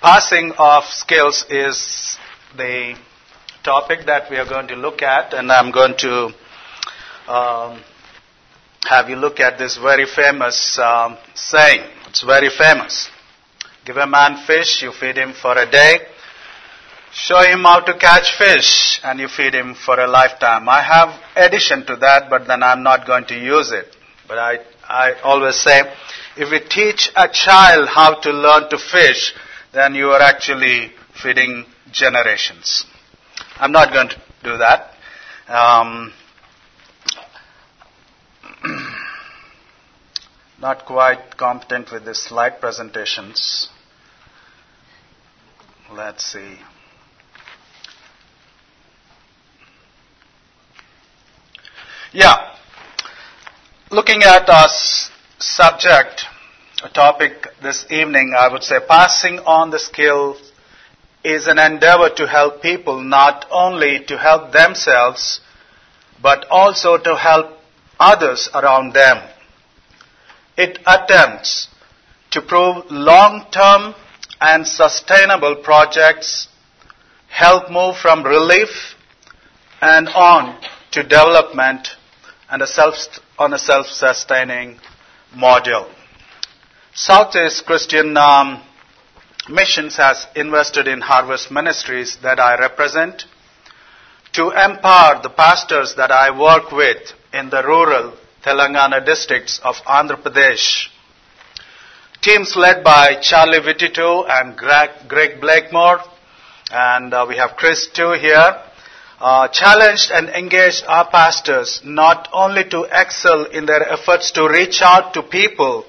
passing of skills is the topic that we are going to look at, and I'm going to um, have you look at this very famous um, saying. It's very famous. Give a man fish, you feed him for a day. Show him how to catch fish, and you feed him for a lifetime. I have addition to that, but then I'm not going to use it. But I, I always say, if we teach a child how to learn to fish, then you are actually feeding generations. I'm not going to do that. Um, not quite competent with the slide presentations. Let's see. Yeah. Looking at our subject, topic this evening, I would say passing on the skills is an endeavor to help people not only to help themselves, but also to help others around them. It attempts to prove long-term and sustainable projects, help move from relief and on to development and a self, on a self-sustaining model. Southeast Christian um, Missions has invested in Harvest Ministries that I represent to empower the pastors that I work with in the rural Telangana districts of Andhra Pradesh. Teams led by Charlie Vittito and Greg, Greg Blakemore, and uh, we have Chris too here, uh, challenged and engaged our pastors not only to excel in their efforts to reach out to people,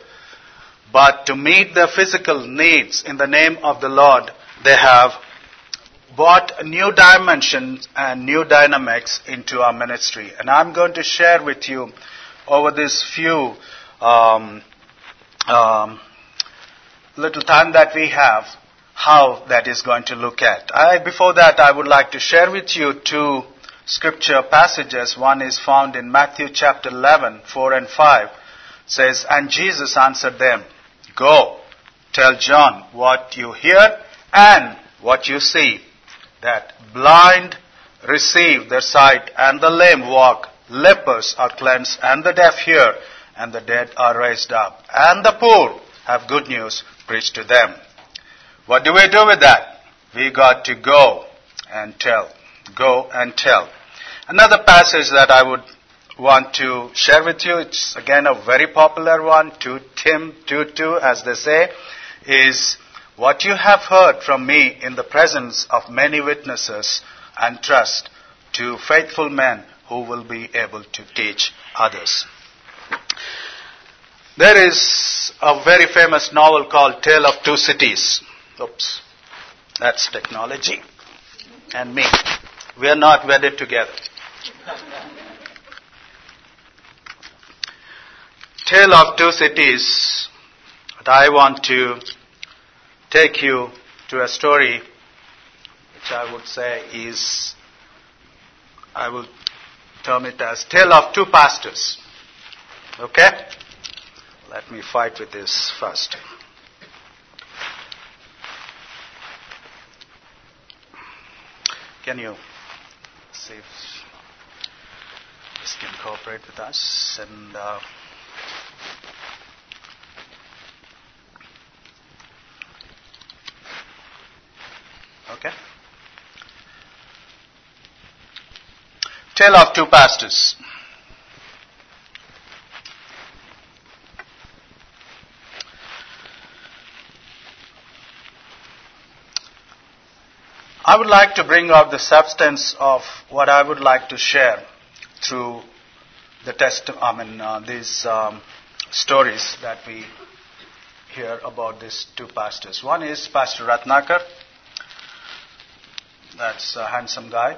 but to meet their physical needs in the name of the Lord, they have brought new dimensions and new dynamics into our ministry. And I'm going to share with you over this few um, um, little time that we have how that is going to look at. I, before that, I would like to share with you two scripture passages. One is found in Matthew chapter 11, 4 and 5. It says, And Jesus answered them, Go, tell John what you hear and what you see, that blind receive their sight and the lame walk, lepers are cleansed and the deaf hear and the dead are raised up, and the poor have good news preached to them. What do we do with that? We got to go and tell. Go and tell. Another passage that I would want to share with you, it's again a very popular one, 2 Tim 2 2, as they say, is what you have heard from me in the presence of many witnesses and trust to faithful men who will be able to teach others. There is a very famous novel called Tale of Two Cities. Oops. That's technology. And me. We are not wedded together. Tale of Two Cities. But I want to take you to a story which I would say is, I will term it as Tale of Two Pastors. Okay? Let me fight with this first. Can you see if this can cooperate with us? And uh, okay. Tale of two pastors. I would like to bring out the substance of what I would like to share through the test, I mean, uh, these um, stories that we hear about these two pastors. One is Pastor Ratnakar. That's a handsome guy.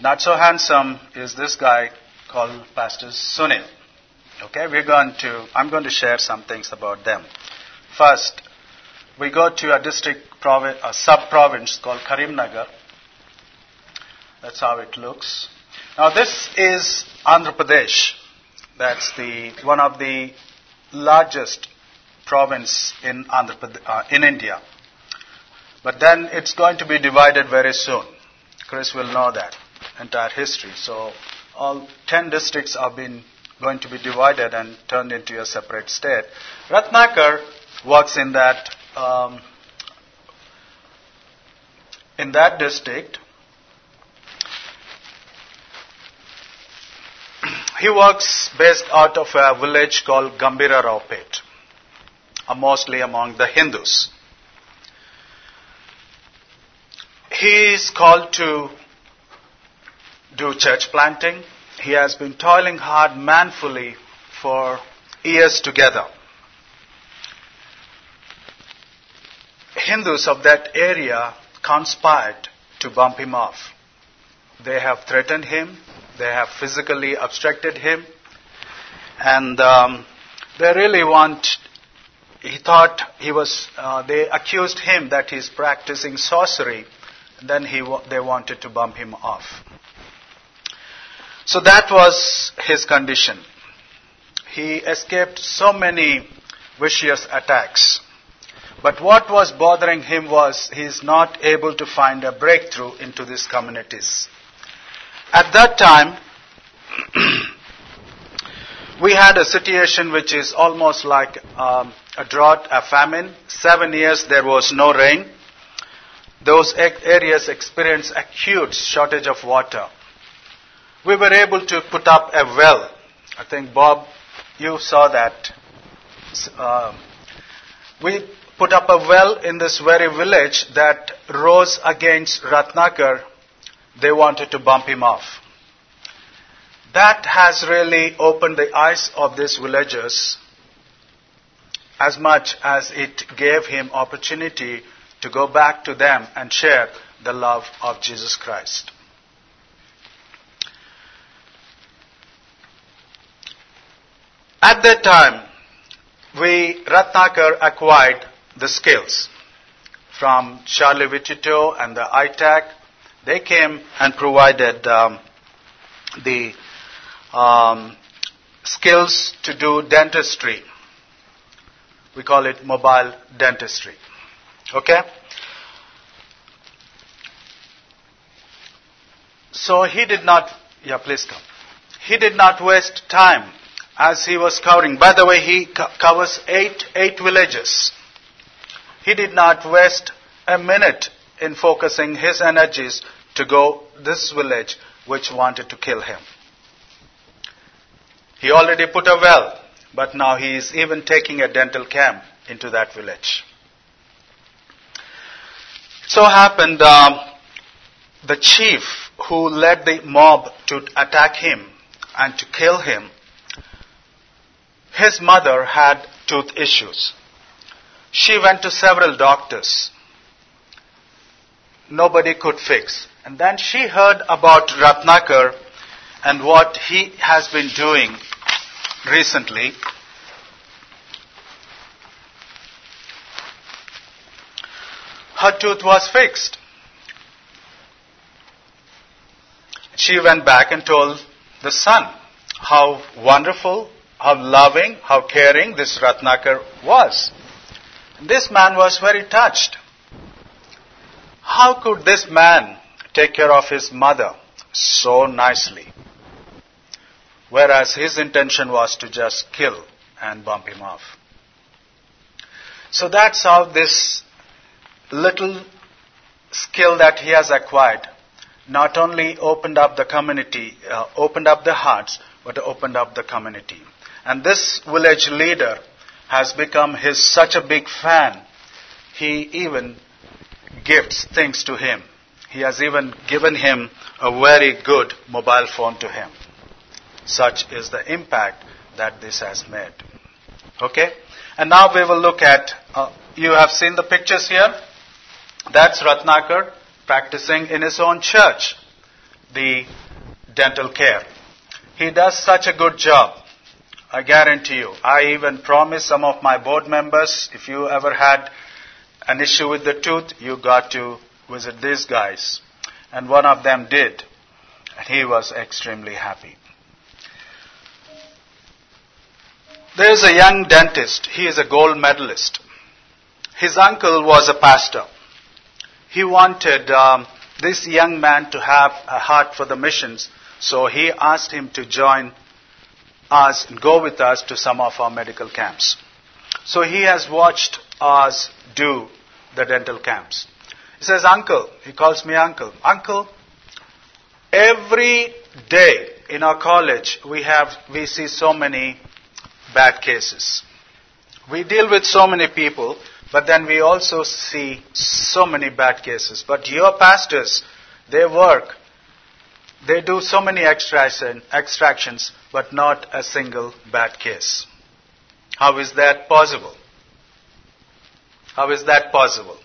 Not so handsome is this guy called Pastor Sunil. Okay, we're going to, I'm going to share some things about them. First, we go to a district, provi- a sub-province called Karimnagar. That's how it looks. Now this is Andhra Pradesh. That's the, one of the largest province in Andhra Pradesh, uh, in India. But then it's going to be divided very soon. Chris will know that entire history. So all 10 districts have been going to be divided and turned into a separate state. Ratnakar works in that um, in that district. He works based out of a village called Gambira Raupet, uh, mostly among the Hindus. He is called to do church planting. He has been toiling hard manfully for years together. Hindus of that area conspired to bump him off. They have threatened him, they have physically obstructed him, and um, they really want. He thought he was. Uh, they accused him that he's practicing sorcery. Then he, they wanted to bump him off. So that was his condition. He escaped so many vicious attacks. But what was bothering him was he is not able to find a breakthrough into these communities. At that time, we had a situation which is almost like um, a drought, a famine. Seven years there was no rain. Those areas experienced acute shortage of water. We were able to put up a well. I think Bob, you saw that. Uh, we put up a well in this very village that rose against Ratnakar. They wanted to bump him off. That has really opened the eyes of these villagers as much as it gave him opportunity to go back to them and share the love of Jesus Christ. At that time, we, Ratnakar, acquired the skills from Charlie Wichito and the ITAC. They came and provided um, the um, skills to do dentistry. We call it mobile dentistry. Okay? So he did not, yeah, please come. He did not waste time as he was covering. By the way, he co- covers eight, eight villages. He did not waste a minute in focusing his energies to go this village which wanted to kill him. He already put a well, but now he is even taking a dental camp into that village. It so happened um, the chief who led the mob to attack him and to kill him, his mother had tooth issues. She went to several doctors. Nobody could fix. And then she heard about Ratnakar and what he has been doing recently. Her tooth was fixed. She went back and told the son how wonderful, how loving, how caring this Ratnakar was. This man was very touched. How could this man take care of his mother so nicely? Whereas his intention was to just kill and bump him off. So that's how this little skill that he has acquired not only opened up the community, uh, opened up the hearts, but opened up the community. And this village leader has become his such a big fan, he even gifts things to him. He has even given him a very good mobile phone to him. Such is the impact that this has made. Okay? And now we will look at, uh, you have seen the pictures here. That's Ratnakar practicing in his own church the dental care. He does such a good job. I guarantee you. I even promise some of my board members, if you ever had an issue with the tooth, you got to visit these guys. And one of them did. And he was extremely happy. There's a young dentist. He is a gold medalist. His uncle was a pastor. he wanted um, this young man to have a heart for the missions, so he asked him to join us and go with us to some of our medical camps. So he has watched us do the dental camps. He says, Uncle, he calls me Uncle. Uncle, every day in our college we have, we see so many bad cases. We deal with so many people, but then we also see so many bad cases. But your pastors, they work, they do so many extractions, but not a single bad case. How is that possible? How is that possible?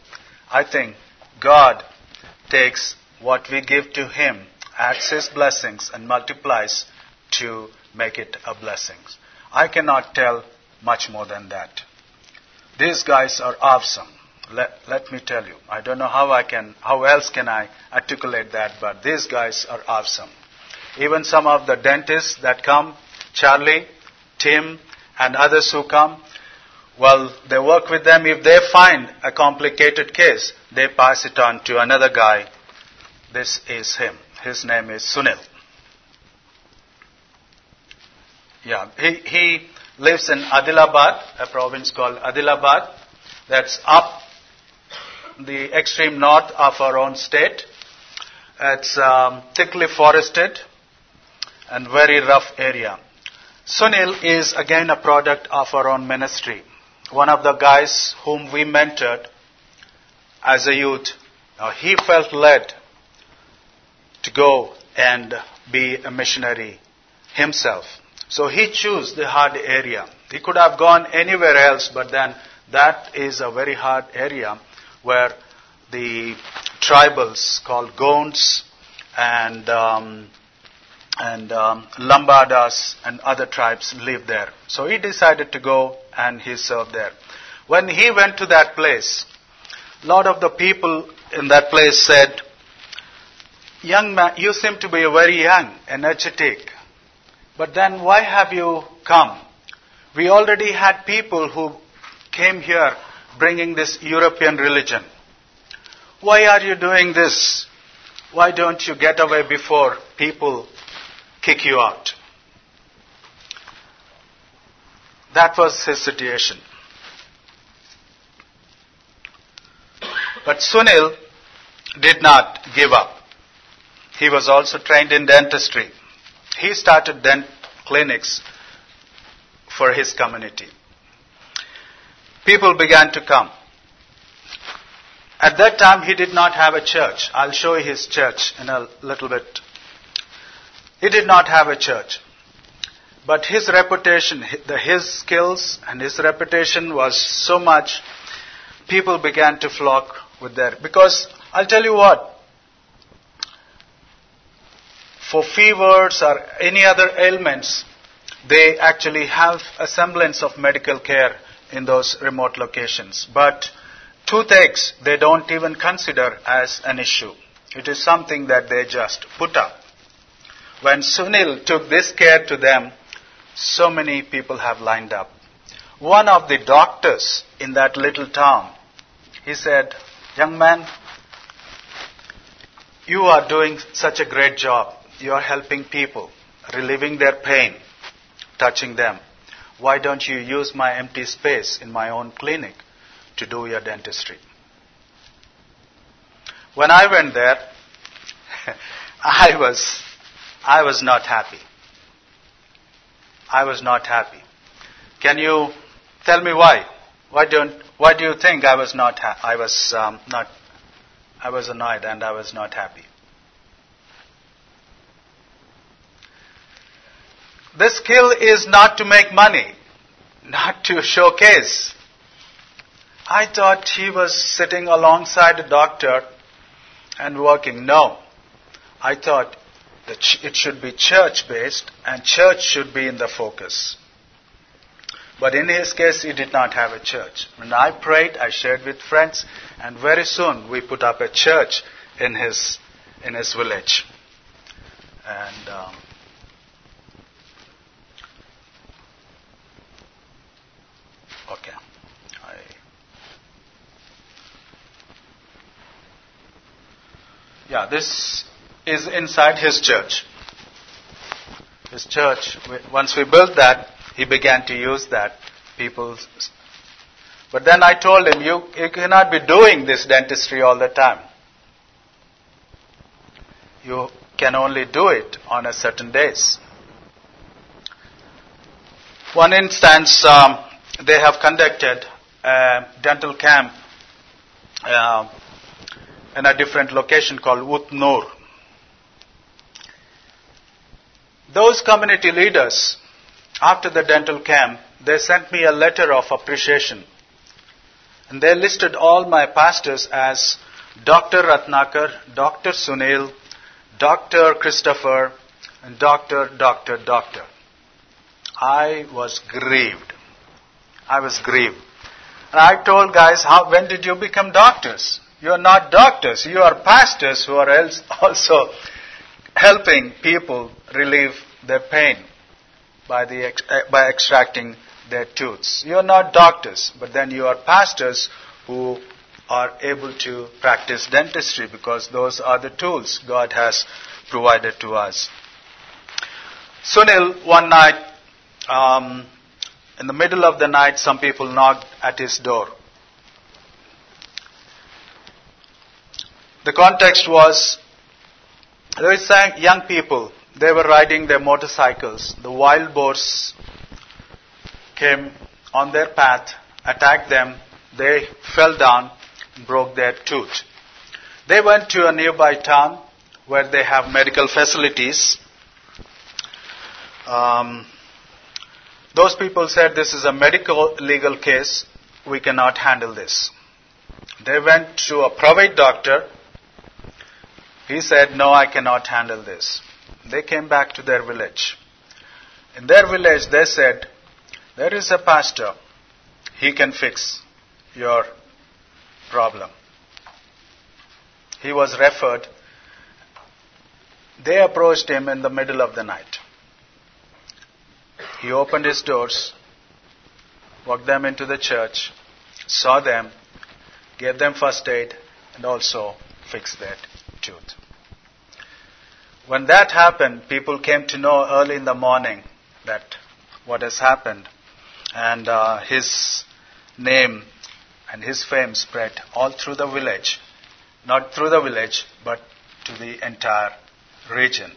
I think God takes what we give to Him, adds His blessings, and multiplies to make it a blessing. I cannot tell much more than that. These guys are awesome. Let, let me tell you. I don't know how I can, how else can I articulate that, but these guys are awesome. Even some of the dentists that come, Charlie, Tim, and others who come, well, they work with them. If they find a complicated case, they pass it on to another guy. This is him. His name is Sunil. Yeah, he, he lives in Adilabad, a province called Adilabad. That's up the extreme north of our own state. It's um, thickly forested and very rough area. Sunil is again a product of our own ministry. One of the guys whom we mentored as a youth, he felt led to go and be a missionary himself. So he chose the hard area. He could have gone anywhere else, but then that is a very hard area where the tribals called Gonds and um, and um, and other tribes live there. So he decided to go and he served there. When he went to that place, a lot of the people in that place said, Young man, you seem to be very young, energetic. But then why have you come? We already had people who came here bringing this European religion. Why are you doing this? Why don't you get away before people kick you out? That was his situation. But Sunil did not give up. He was also trained in dentistry. He started dent clinics for his community. People began to come. At that time, he did not have a church. I'll show you his church in a little bit. He did not have a church. But his reputation, his skills and his reputation was so much, people began to flock with their. Because I'll tell you what, for fevers or any other ailments, they actually have a semblance of medical care in those remote locations. But toothaches, they don't even consider as an issue. It is something that they just put up. When Sunil took this care to them, so many people have lined up. One of the doctors in that little town, he said, Young man, you are doing such a great job. You are helping people, relieving their pain, touching them. Why don't you use my empty space in my own clinic to do your dentistry? When I went there, I was, I was not happy. I was not happy. Can you tell me why? Why don't, why do you think I was not, ha- I was um, not, I was annoyed and I was not happy? The skill is not to make money, not to showcase. I thought he was sitting alongside a doctor and working. No. I thought that it should be church based and church should be in the focus. But in his case, he did not have a church. When I prayed, I shared with friends, and very soon we put up a church in his, in his village. And um, Okay. I Yeah, this is inside his church. His church, once we built that, he began to use that. People. But then I told him, you, you cannot be doing this dentistry all the time. You can only do it on a certain days. One instance, um, they have conducted a dental camp uh, in a different location called Utnur. Those community leaders, after the dental camp, they sent me a letter of appreciation. And they listed all my pastors as Dr. Ratnakar, Dr. Sunil, Dr. Christopher, and Dr. Dr. Doctor. I was grieved. I was grieved. And I told guys, how, when did you become doctors? You are not doctors. You are pastors who are also helping people relieve their pain by, the, eh, by extracting their tooths. You are not doctors, but then you are pastors who are able to practice dentistry because those are the tools God has provided to us. Sunil, one night, um, in the middle of the night, some people knocked at his door. The context was were young people. They were riding their motorcycles. The wild boars came on their path, attacked them. They fell down, broke their tooth. They went to a nearby town where they have medical facilities. Um, those people said this is a medical legal case. We cannot handle this. They went to a private doctor. He said, No, I cannot handle this. They came back to their village. In their village, they said, There is a pastor. He can fix your problem. He was referred. They approached him in the middle of the night. He opened his doors, walked them into the church, saw them, gave them first aid, and also fixed that tooth. When that happened, people came to know early in the morning that what has happened, and uh, his name and his fame spread all through the village, not through the village, but to the entire region.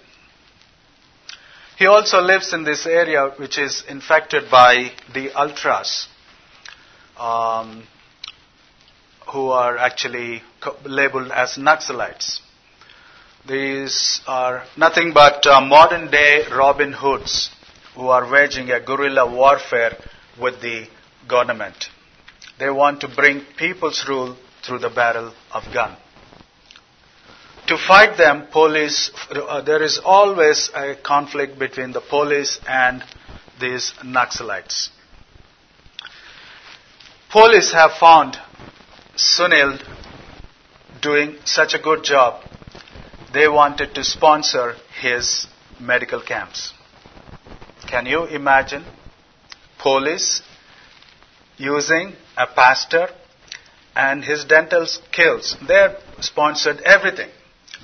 He also lives in this area which is infected by the ultras, um, who are actually labeled as Naxalites. These are nothing but uh, modern day Robin Hoods who are waging a guerrilla warfare with the government. They want to bring people's rule through the barrel of gun to fight them, police, uh, there is always a conflict between the police and these Naxalites. Police have found Sunil doing such a good job, they wanted to sponsor his medical camps. Can you imagine police using a pastor and his dental skills? They sponsored everything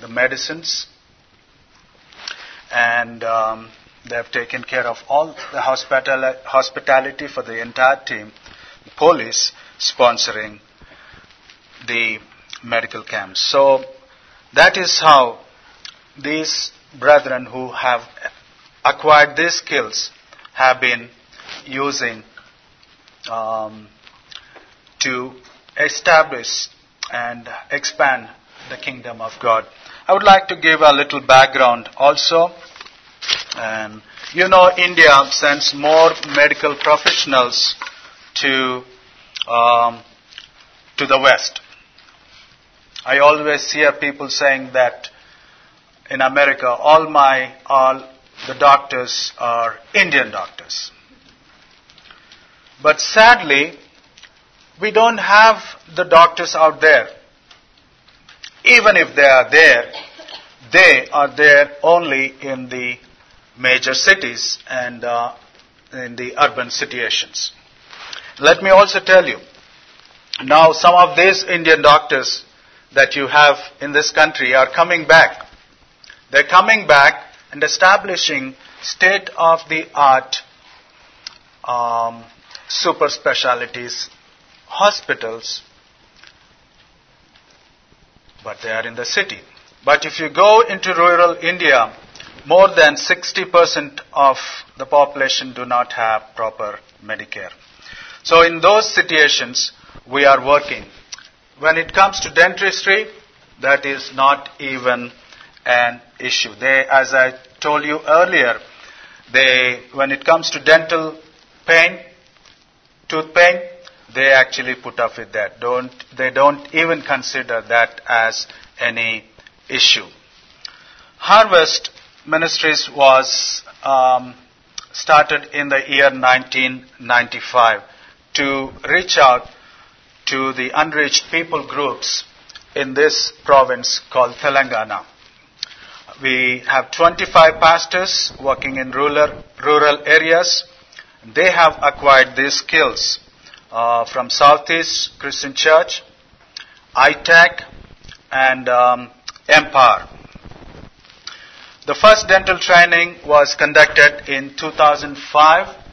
the medicines, and um, they have taken care of all the hospital- hospitality for the entire team, police sponsoring the medical camps. So that is how these brethren who have acquired these skills have been using um, to establish and expand the kingdom of God. I would like to give a little background also. Um, you know, India sends more medical professionals to um, to the West. I always hear people saying that in America, all my all the doctors are Indian doctors. But sadly, we don't have the doctors out there even if they are there, they are there only in the major cities and uh, in the urban situations. Let me also tell you, now some of these Indian doctors, that you have in this country are coming back. They're coming back and establishing state of the art um, super specialities hospitals, but they are in the city. But if you go into rural India, more than 60% of the population do not have proper Medicare. So in those situations, we are working. When it comes to dentistry, that is not even an issue. They, as I told you earlier, they, when it comes to dental pain, tooth pain, they actually put up with that. Don't, they don't even consider that as any issue. Harvest Ministries was um, started in the year 1995 to reach out to the unreached people groups in this province called Telangana. We have 25 pastors working in rural, rural areas. They have acquired these skills uh, from Southeast Christian Church, ITAC, and um, Empire. The first dental training was conducted in 2005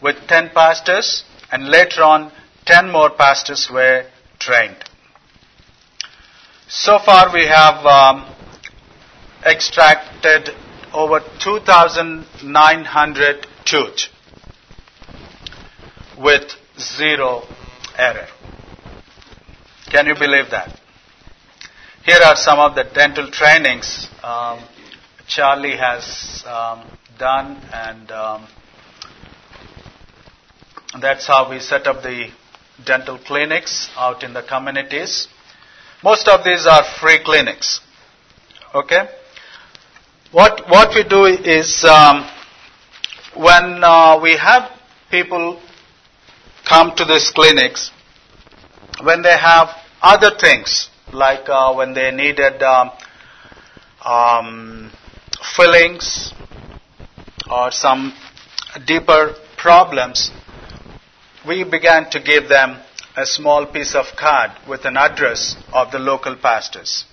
with 10 pastors, and later on, 10 more pastors were trained. So far, we have um, extracted over 2,900 tooth with zero error. Can you believe that? Here are some of the dental trainings um, Charlie has um, done, and um, that's how we set up the dental clinics out in the communities. Most of these are free clinics. Okay? What, what we do is um, when uh, we have people come to these clinics when they have other things, like uh, when they needed um, um, fillings or some deeper problems, we began to give them a small piece of card with an address of the local pastors.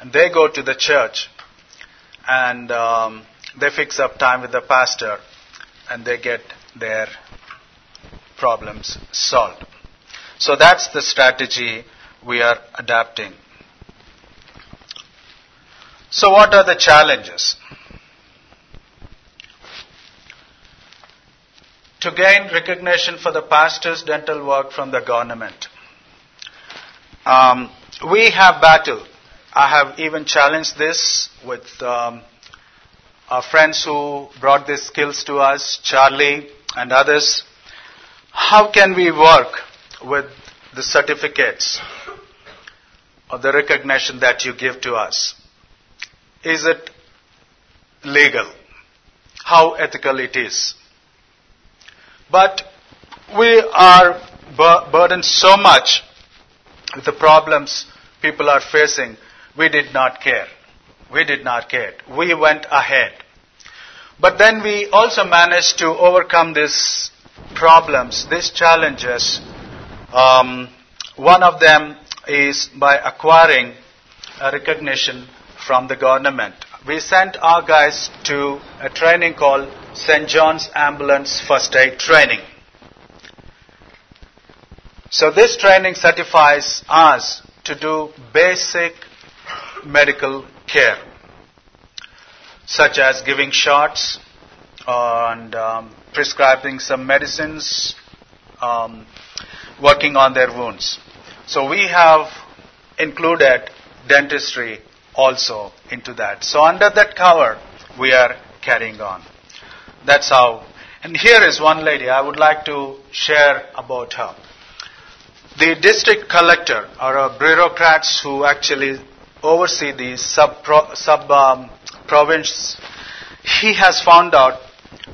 And they go to the church and um, they fix up time with the pastor and they get their problems solved. So that's the strategy we are adapting. So, what are the challenges? To gain recognition for the pastor's dental work from the government. Um, we have battled. I have even challenged this with um, our friends who brought these skills to us, Charlie and others. How can we work with the certificates or the recognition that you give to us? Is it legal? How ethical it is? But we are bur- burdened so much with the problems people are facing, we did not care. We did not care. We went ahead. But then we also managed to overcome these problems, these challenges, um, one of them is by acquiring a recognition from the government. We sent our guys to a training called St. John's Ambulance First Aid Training. So this training certifies us to do basic medical care, such as giving shots and um, prescribing some medicines, um, working on their wounds. So we have included dentistry also into that. So under that cover, we are carrying on. That's how. And here is one lady I would like to share about her. The district collector or bureaucrats who actually oversee the sub, sub um, province, he has found out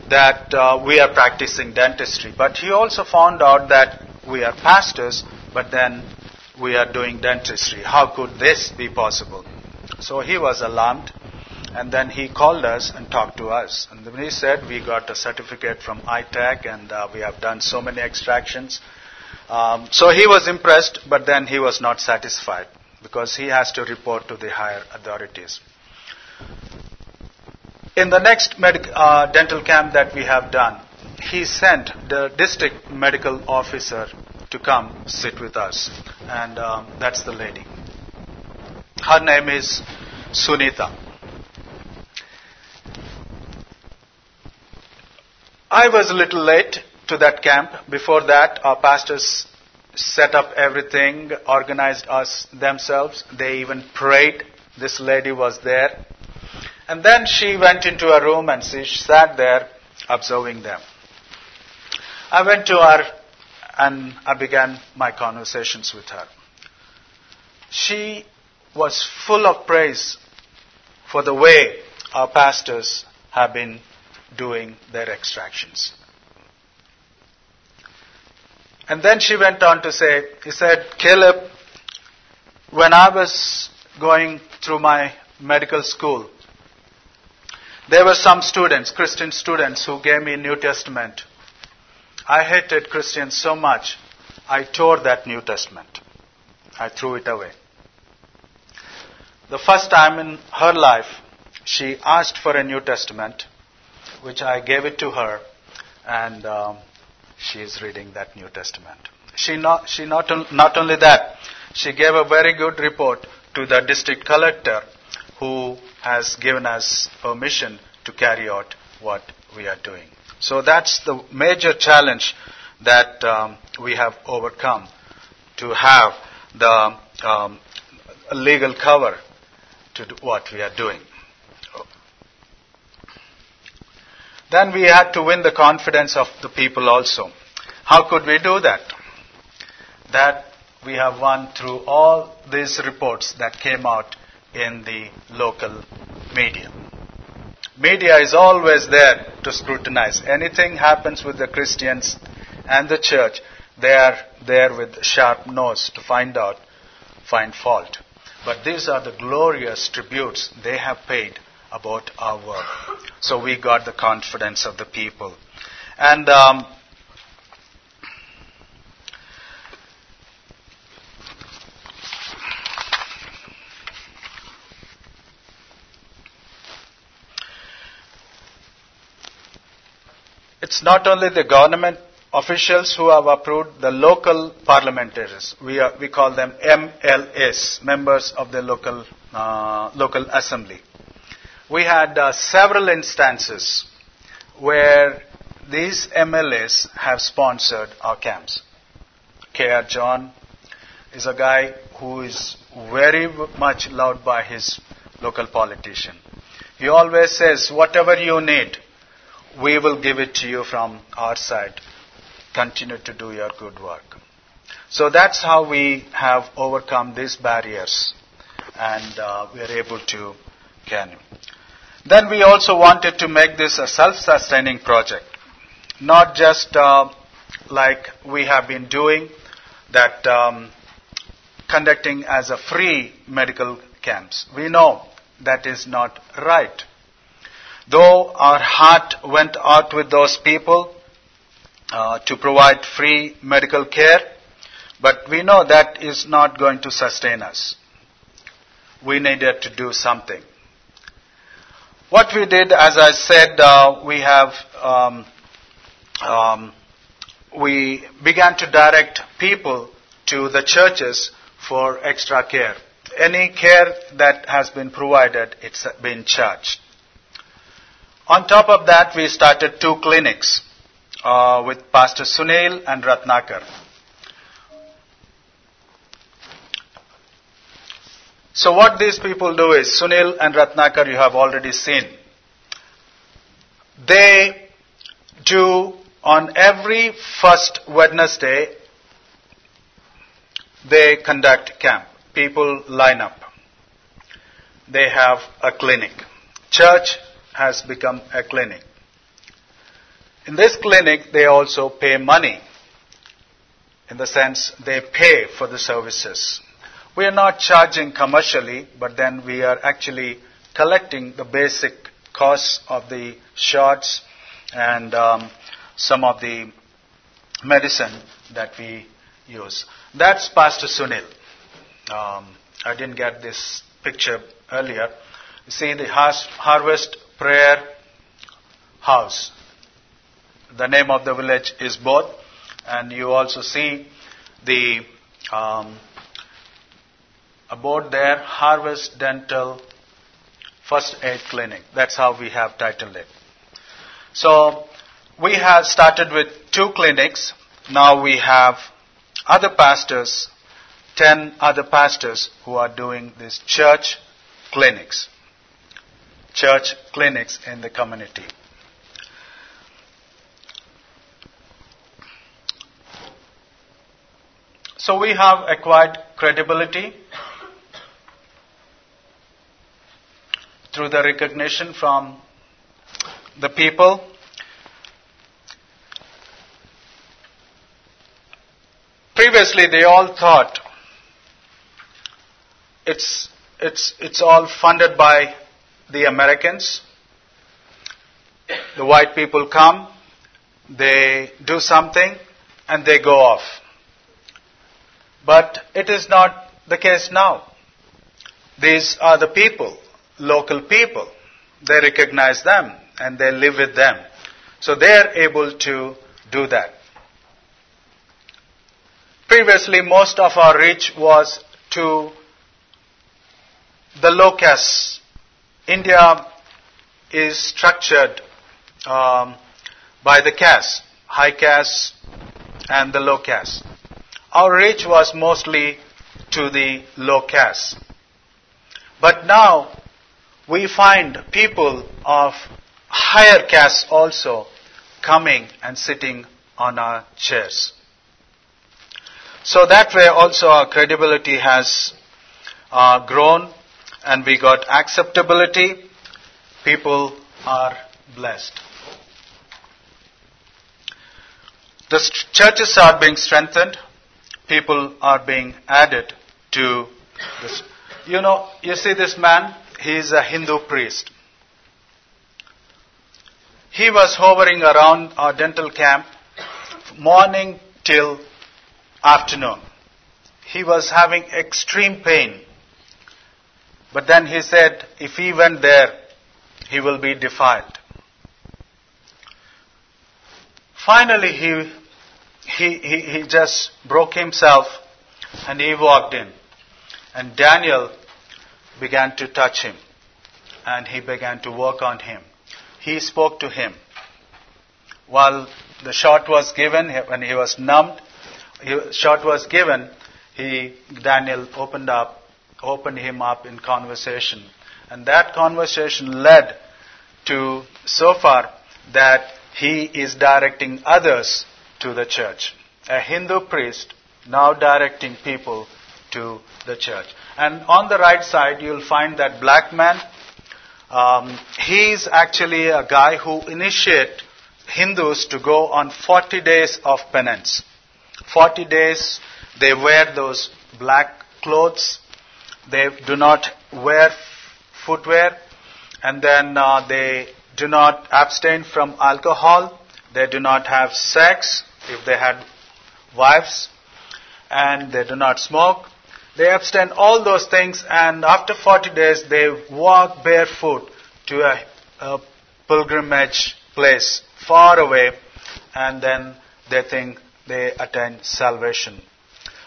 that uh, we are practicing dentistry. But he also found out that we are pastors, but then we are doing dentistry. How could this be possible? So he was alarmed, and then he called us and talked to us. And then he said, We got a certificate from ITAC, and uh, we have done so many extractions. Um, so he was impressed, but then he was not satisfied because he has to report to the higher authorities. In the next uh, dental camp that we have done, he sent the district medical officer to come sit with us, and um, that's the lady. Her name is Sunita. I was a little late to that camp. Before that, our pastors set up everything, organized us themselves. They even prayed. This lady was there. And then she went into a room and she sat there observing them. I went to her and I began my conversations with her. She was full of praise for the way our pastors have been doing their extractions. And then she went on to say, he said, Caleb, when I was going through my medical school, there were some students, Christian students, who gave me New Testament. I hated Christians so much, I tore that New Testament. I threw it away. The first time in her life, she asked for a New Testament, which I gave it to her, and um, she is reading that New Testament. She not, she not, not only that, she gave a very good report to the district collector who has given us permission to carry out what we are doing. So that's the major challenge that um, we have overcome to have the um, legal cover to do what we are doing. Then we had to win the confidence of the people also. How could we do that? That we have won through all these reports that came out in the local media. Media is always there to scrutinize. Anything happens with the Christians and the church, they are there with sharp nose to find out, find fault. But these are the glorious tributes they have paid about our work. So we got the confidence of the people. And um, it's not only the government officials who have approved the local parliamentarians. We, are, we call them MLAs, members of the local, uh, local assembly. We had uh, several instances where these MLAs have sponsored our camps. K.R. John is a guy who is very much loved by his local politician. He always says, whatever you need, we will give it to you from our side. Continue to do your good work. So that's how we have overcome these barriers and uh, we are able to can. Then we also wanted to make this a self-sustaining project, not just uh, like we have been doing that um, conducting as a free medical camps. We know that is not right. Though our heart went out with those people uh, to provide free medical care, but we know that is not going to sustain us. We needed to do something. What we did, as I said, uh, we have um, um, we began to direct people to the churches for extra care. Any care that has been provided, it's been charged. On top of that, we started two clinics uh, with Pastor Sunil and Ratnakar. So what these people do is, Sunil and Ratnakar you have already seen. They do on every first Wednesday, they conduct camp. People line up. They have a clinic. Church has become a clinic. In this clinic, they also pay money. In the sense, they pay for the services. We are not charging commercially, but then we are actually collecting the basic costs of the shots and um, some of the medicine that we use. That's Pastor Sunil. Um, I didn't get this picture earlier. You see the Harvest Prayer House. The name of the village is both, and you also see the um, board there, Harvest Dental First Aid Clinic. That's how we have titled it. So we have started with two clinics. Now we have other pastors, 10 other pastors who are doing these church clinics. Church clinics in the community. So we have acquired credibility through the recognition from the people. Previously, they all thought it's, it's, it's all funded by the Americans. The white people come, they do something, and they go off. But it is not the case now. These are the people, local people. They recognize them and they live with them. So they are able to do that. Previously, most of our reach was to the low caste. India is structured um, by the caste, high caste and the low caste. Our reach was mostly to the low caste. But now we find people of higher caste also coming and sitting on our chairs. So that way also our credibility has uh, grown and we got acceptability. People are blessed. The churches are being strengthened people are being added to this. You know, you see this man, he is a Hindu priest. He was hovering around our dental camp morning till afternoon. He was having extreme pain. But then he said, if he went there, he will be defiled. Finally, he he, he, he just broke himself and he walked in. And Daniel began to touch him and he began to work on him. He spoke to him. While the shot was given, when he was numbed, he, shot was given, he, Daniel opened up, opened him up in conversation. And that conversation led to so far that he is directing others to the church. A Hindu priest now directing people to the church. And on the right side, you'll find that black man. Um, he's actually a guy who initiate Hindus to go on 40 days of penance. 40 days, they wear those black clothes. They do not wear footwear. And then uh, they do not abstain from alcohol. They do not have sex if they had wives and they do not smoke. They abstain all those things and after 40 days they walk barefoot to a, a pilgrimage place far away and then they think they attain salvation.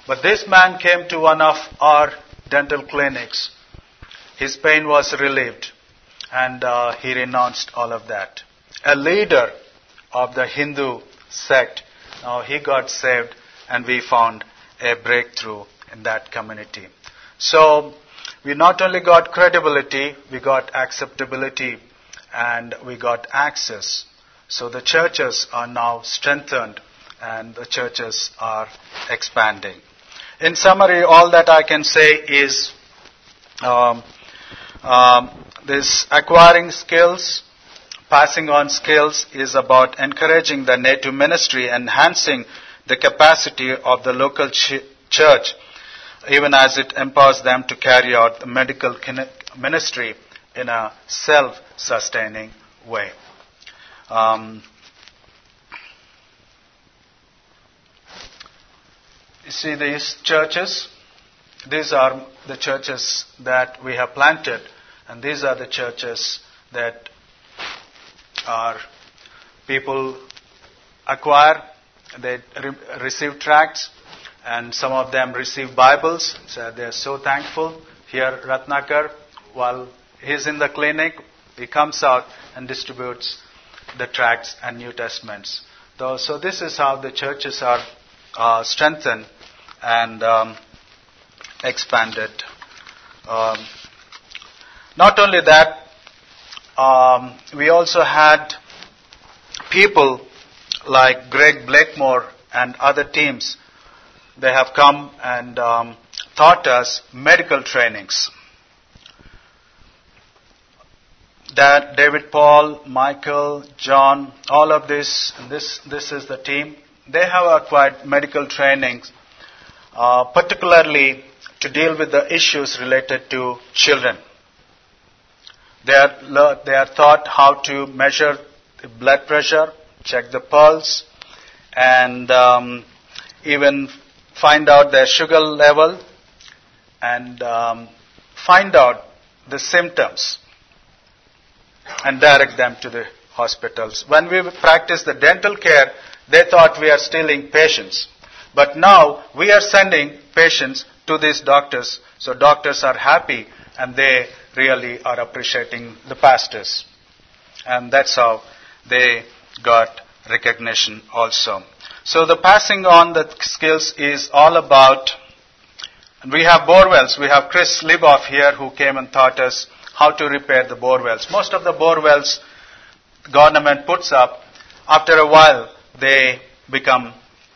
But this man came to one of our dental clinics. His pain was relieved and uh, he renounced all of that. A leader of the Hindu sect now he got saved and we found a breakthrough in that community. So we not only got credibility, we got acceptability and we got access. So the churches are now strengthened and the churches are expanding. In summary, all that I can say is um, um, this acquiring skills, Passing on skills is about encouraging the native ministry, enhancing the capacity of the local ch- church, even as it empowers them to carry out the medical ministry in a self-sustaining way. Um, You see these churches? These are the churches that we have planted, and these are the churches that are people acquire. They re- receive tracts, and some of them receive Bibles. So they are so thankful. Here, Ratnakar, while he's in the clinic, he comes out and distributes the tracts and New Testaments. So this is how the churches are uh, strengthened and um, expanded. Um, not only that, um, we also had people like Greg Blakemore and other teams. They have come and um, taught us medical trainings. That David Paul, Michael, John, all of this, this, this is the team. They have acquired medical trainings, uh, particularly to deal with the issues related to children. They are, they are taught how to measure the blood pressure, check the pulse, and um, even find out their sugar level and um, find out the symptoms and direct them to the hospitals. When we practice the dental care, they thought we are stealing patients. But now we are sending patients to these doctors, so doctors are happy and they really are appreciating the pastors. And that's how they got recognition also. So the passing on the skills is all about, we have bore wells. We have Chris Liboff here who came and taught us how to repair the bore wells. Most of the bore wells government puts up, after a while they become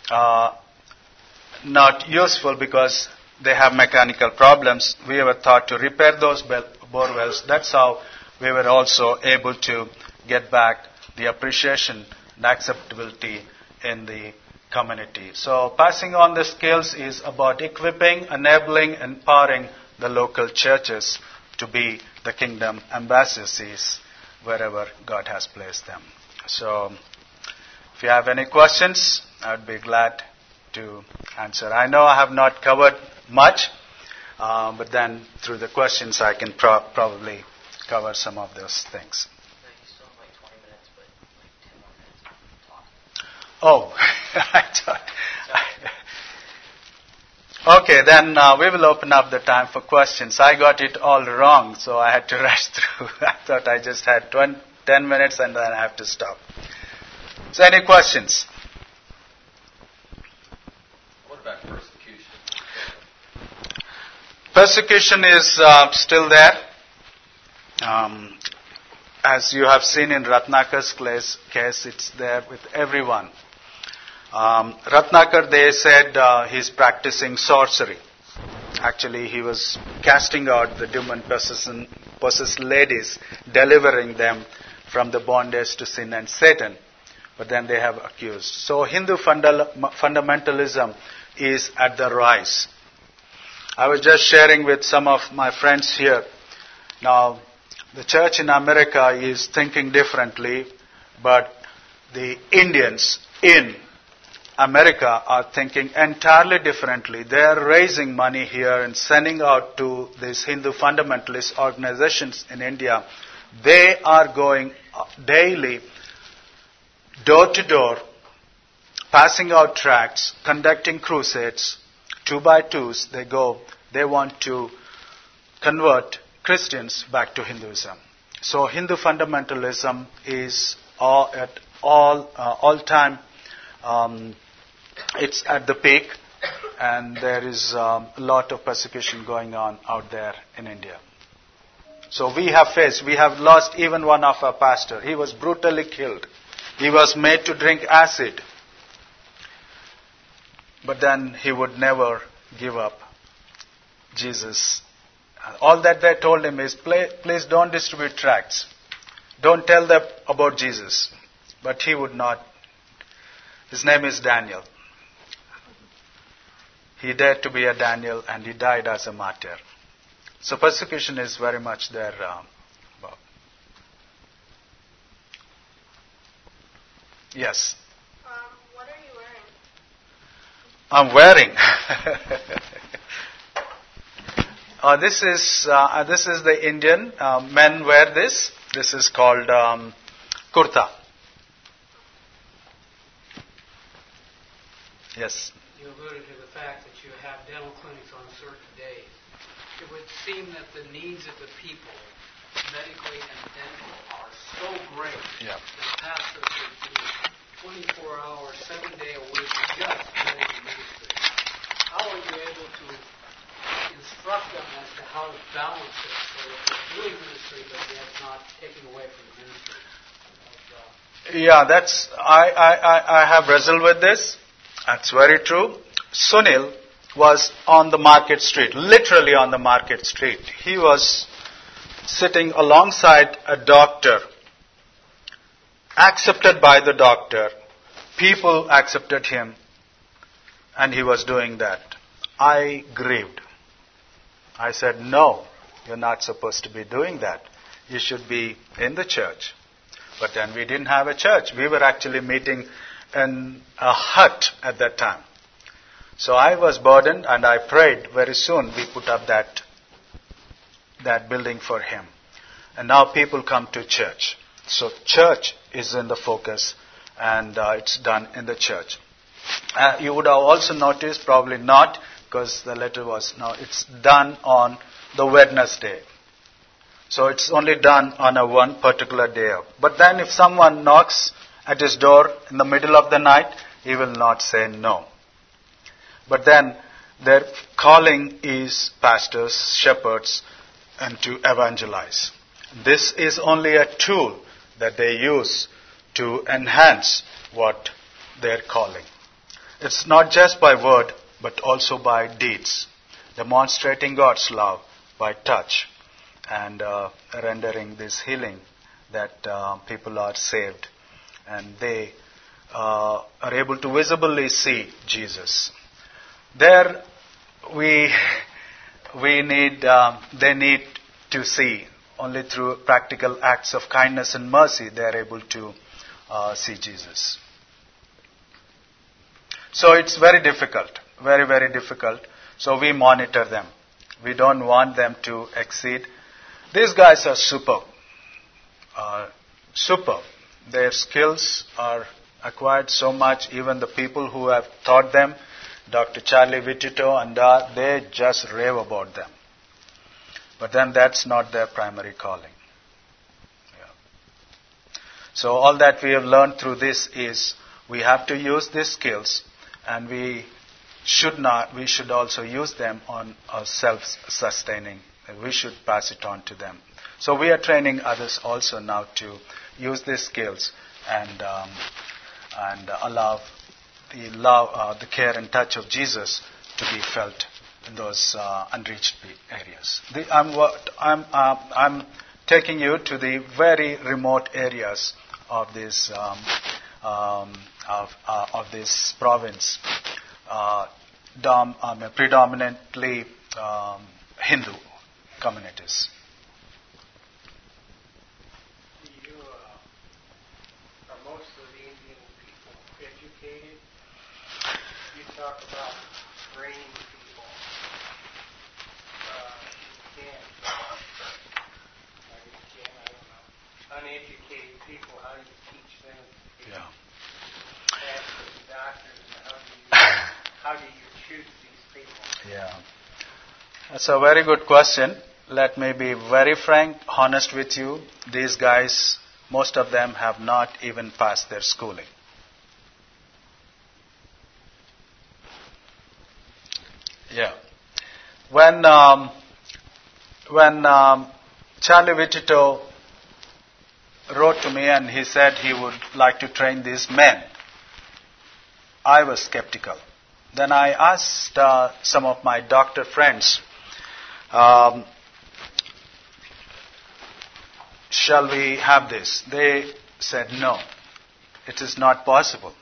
uh, not useful because they have mechanical problems. We were taught to repair those bore wells. That's how we were also able to get back the appreciation and acceptability in the community. So passing on the skills is about equipping, enabling, empowering the local churches to be the kingdom ambassadors wherever God has placed them. So if you have any questions, I would be glad to answer. I know I have not covered much, uh, but then through the questions I can pro- probably cover some of those things. Oh, I thought. Okay, then uh, we will open up the time for questions. I got it all wrong, so I had to rush through. I thought I just had 20, 10 minutes and then I have to stop. So, any questions? What about persecution? Persecution is uh, still there. Um, as you have seen in Ratnakar's case, it's there with everyone. Um, Ratnakar, they said uh, he's practicing sorcery. Actually, he was casting out the demon possessed ladies, delivering them from the bondage to sin and Satan. But then they have accused. So Hindu fundamentalism is at the rise. I was just sharing with some of my friends here. Now, the church in America is thinking differently, but the Indians in America are thinking entirely differently. They are raising money here and sending out to these Hindu fundamentalist organizations in India. They are going uh, daily, door to door, passing out tracts, conducting crusades, two by twos. They go, they want to convert Christians back to Hinduism. So Hindu fundamentalism is all, at all uh, all time um, it's at the peak, and there is um, a lot of persecution going on out there in India. So we have faced, we have lost even one of our pastor. He was brutally killed. He was made to drink acid. But then he would never give up Jesus. All that they told him is, please don't distribute tracts. Don't tell them about Jesus. But he would not. His name is Daniel. He dared to be a Daniel and he died as a martyr. So persecution is very much there. Um, yes. Um, what are you wearing? I'm wearing. uh, this is uh, this is the Indian uh, men wear this. This is called um, kurta. Yes. You alluded to the fact that you have dental clinics on certain days. It would seem that the needs of the people, medically and dental, are so great Yeah. that pastors should do 24 hours, seven day a week just medical ministry. How are you able to instruct them as to how to balance it so that they're doing ministry but yet not taking away from the ministry? Yeah, that's I, I, I have wrestled with this. That's very true. Sunil was on the market street, literally on the market street. He was sitting alongside a doctor, accepted by the doctor. People accepted him, and he was doing that. I grieved. I said, No, you're not supposed to be doing that. You should be in the church. But then we didn't have a church. We were actually meeting in a hut at that time. So I was burdened and I prayed very soon we put up that, that building for him. And now people come to church. So church is in the focus and uh, it's done in the church. Uh, you would have also noticed, probably not, because the letter was now, it's done on the Wednesday. So it's only done on a one particular day. But then if someone knocks at his door in the middle of the night, he will not say no. But then their calling is pastors, shepherds, and to evangelize. This is only a tool that they use to enhance what they're calling. It's not just by word, but also by deeds, demonstrating God's love by touch and uh, rendering this healing that uh, people are saved and they uh, are able to visibly see Jesus. There, we we need um, they need to see only through practical acts of kindness and mercy they are able to uh, see Jesus. So it's very difficult, very very difficult. So we monitor them. We don't want them to exceed. These guys are superb, uh, superb. Their skills are acquired so much. Even the people who have taught them, Dr. Charlie Vitito and uh, they just rave about them. But then that's not their primary calling. Yeah. So all that we have learned through this is we have to use these skills and we should not, we should also use them on a self-sustaining. We should pass it on to them. So we are training others also now to use these skills and um, and allow the love, uh, the care and touch of Jesus to be felt those uh, unreached areas. The, I'm, I'm, uh, I'm taking you to the very remote areas of this um, um, of, uh, of this province, uh, dom, um, predominantly Hindu communities. Uh, educated? You talk about training people. Uh, you can't. I you can, I don't know. Uneducated people, how do you teach them? Yeah. Pastors and doctors, and how do you, how do you choose these people? Yeah. That's a very good question. Let me be very frank, honest with you. These guys, most of them have not even passed their schooling. Yeah. When, um, when um, Charlie Vitito wrote to me and he said he would like to train these men, I was skeptical. Then I asked uh, some of my doctor friends, um, shall we have this? They said no, it is not possible.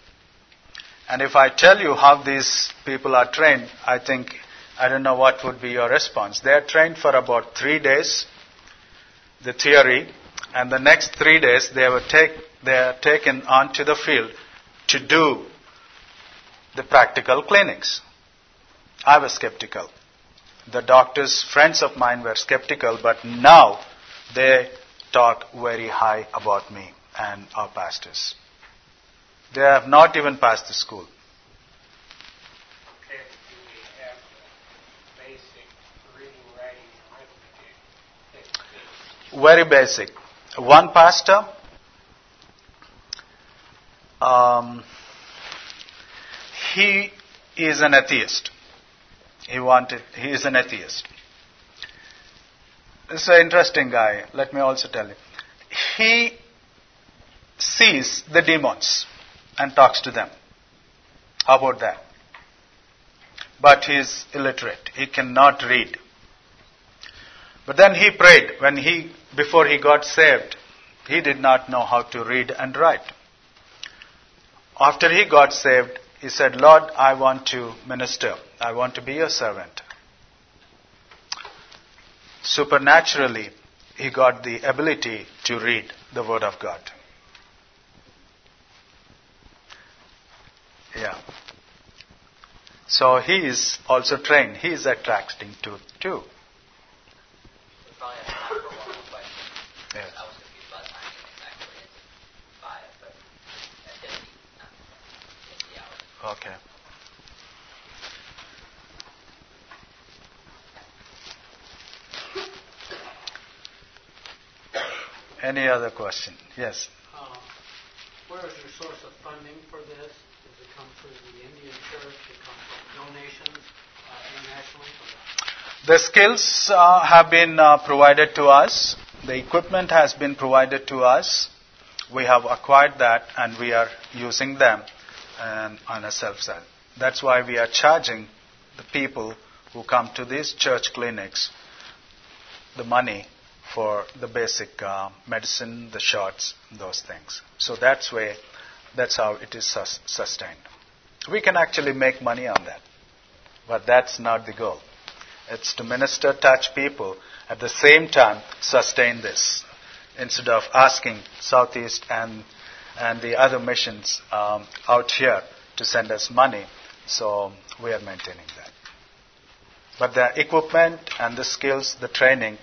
And if I tell you how these people are trained, I think, I don't know what would be your response. They are trained for about three days, the theory, and the next three days they, were take, they are taken onto the field to do the practical clinics. I was skeptical. The doctors, friends of mine, were skeptical, but now they talk very high about me and our pastors. They have not even passed the school. Okay, do we have the basic reading, writing, and arithmetic? Very basic. One pastor, um, he is an atheist. He wanted, he is an atheist. This is an interesting guy. Let me also tell you. He sees the demons and talks to them. How about that? But he is illiterate. He cannot read. But then he prayed when he, before he got saved, he did not know how to read and write. After he got saved, he said, Lord, I want to minister. I want to be your servant. Supernaturally, he got the ability to read the Word of God. Yeah. So he is also trained. He is attracting to too. We probably have time for one more question. Yes. I was confused by the time you exactly answered five, but at 50, not 50 hours. Okay. Any other question? Yes. Uh, Where is your source of funding for this? Does it come through the Indian church? Does it come from donations uh, internationally? The skills uh, have been uh, provided to us. The equipment has been provided to us. We have acquired that and we are using them um, on a self side. That's why we are charging the people who come to these church clinics the money for the basic uh, medicine, the shots, those things. So that's way, that's how it is sus- sustained. We can actually make money on that, but that's not the goal. It's to minister, touch people, at the same time sustain this, instead of asking Southeast and and the other missions um, out here to send us money. So we are maintaining that. But the equipment and the skills, the training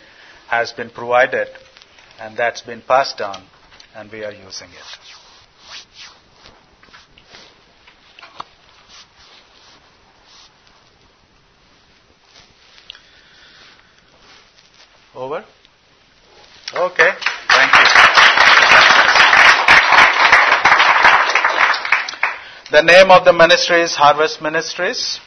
has been provided and that's been passed on and we are using it. Over? Okay. Thank you. The name of the ministry is Harvest Ministries.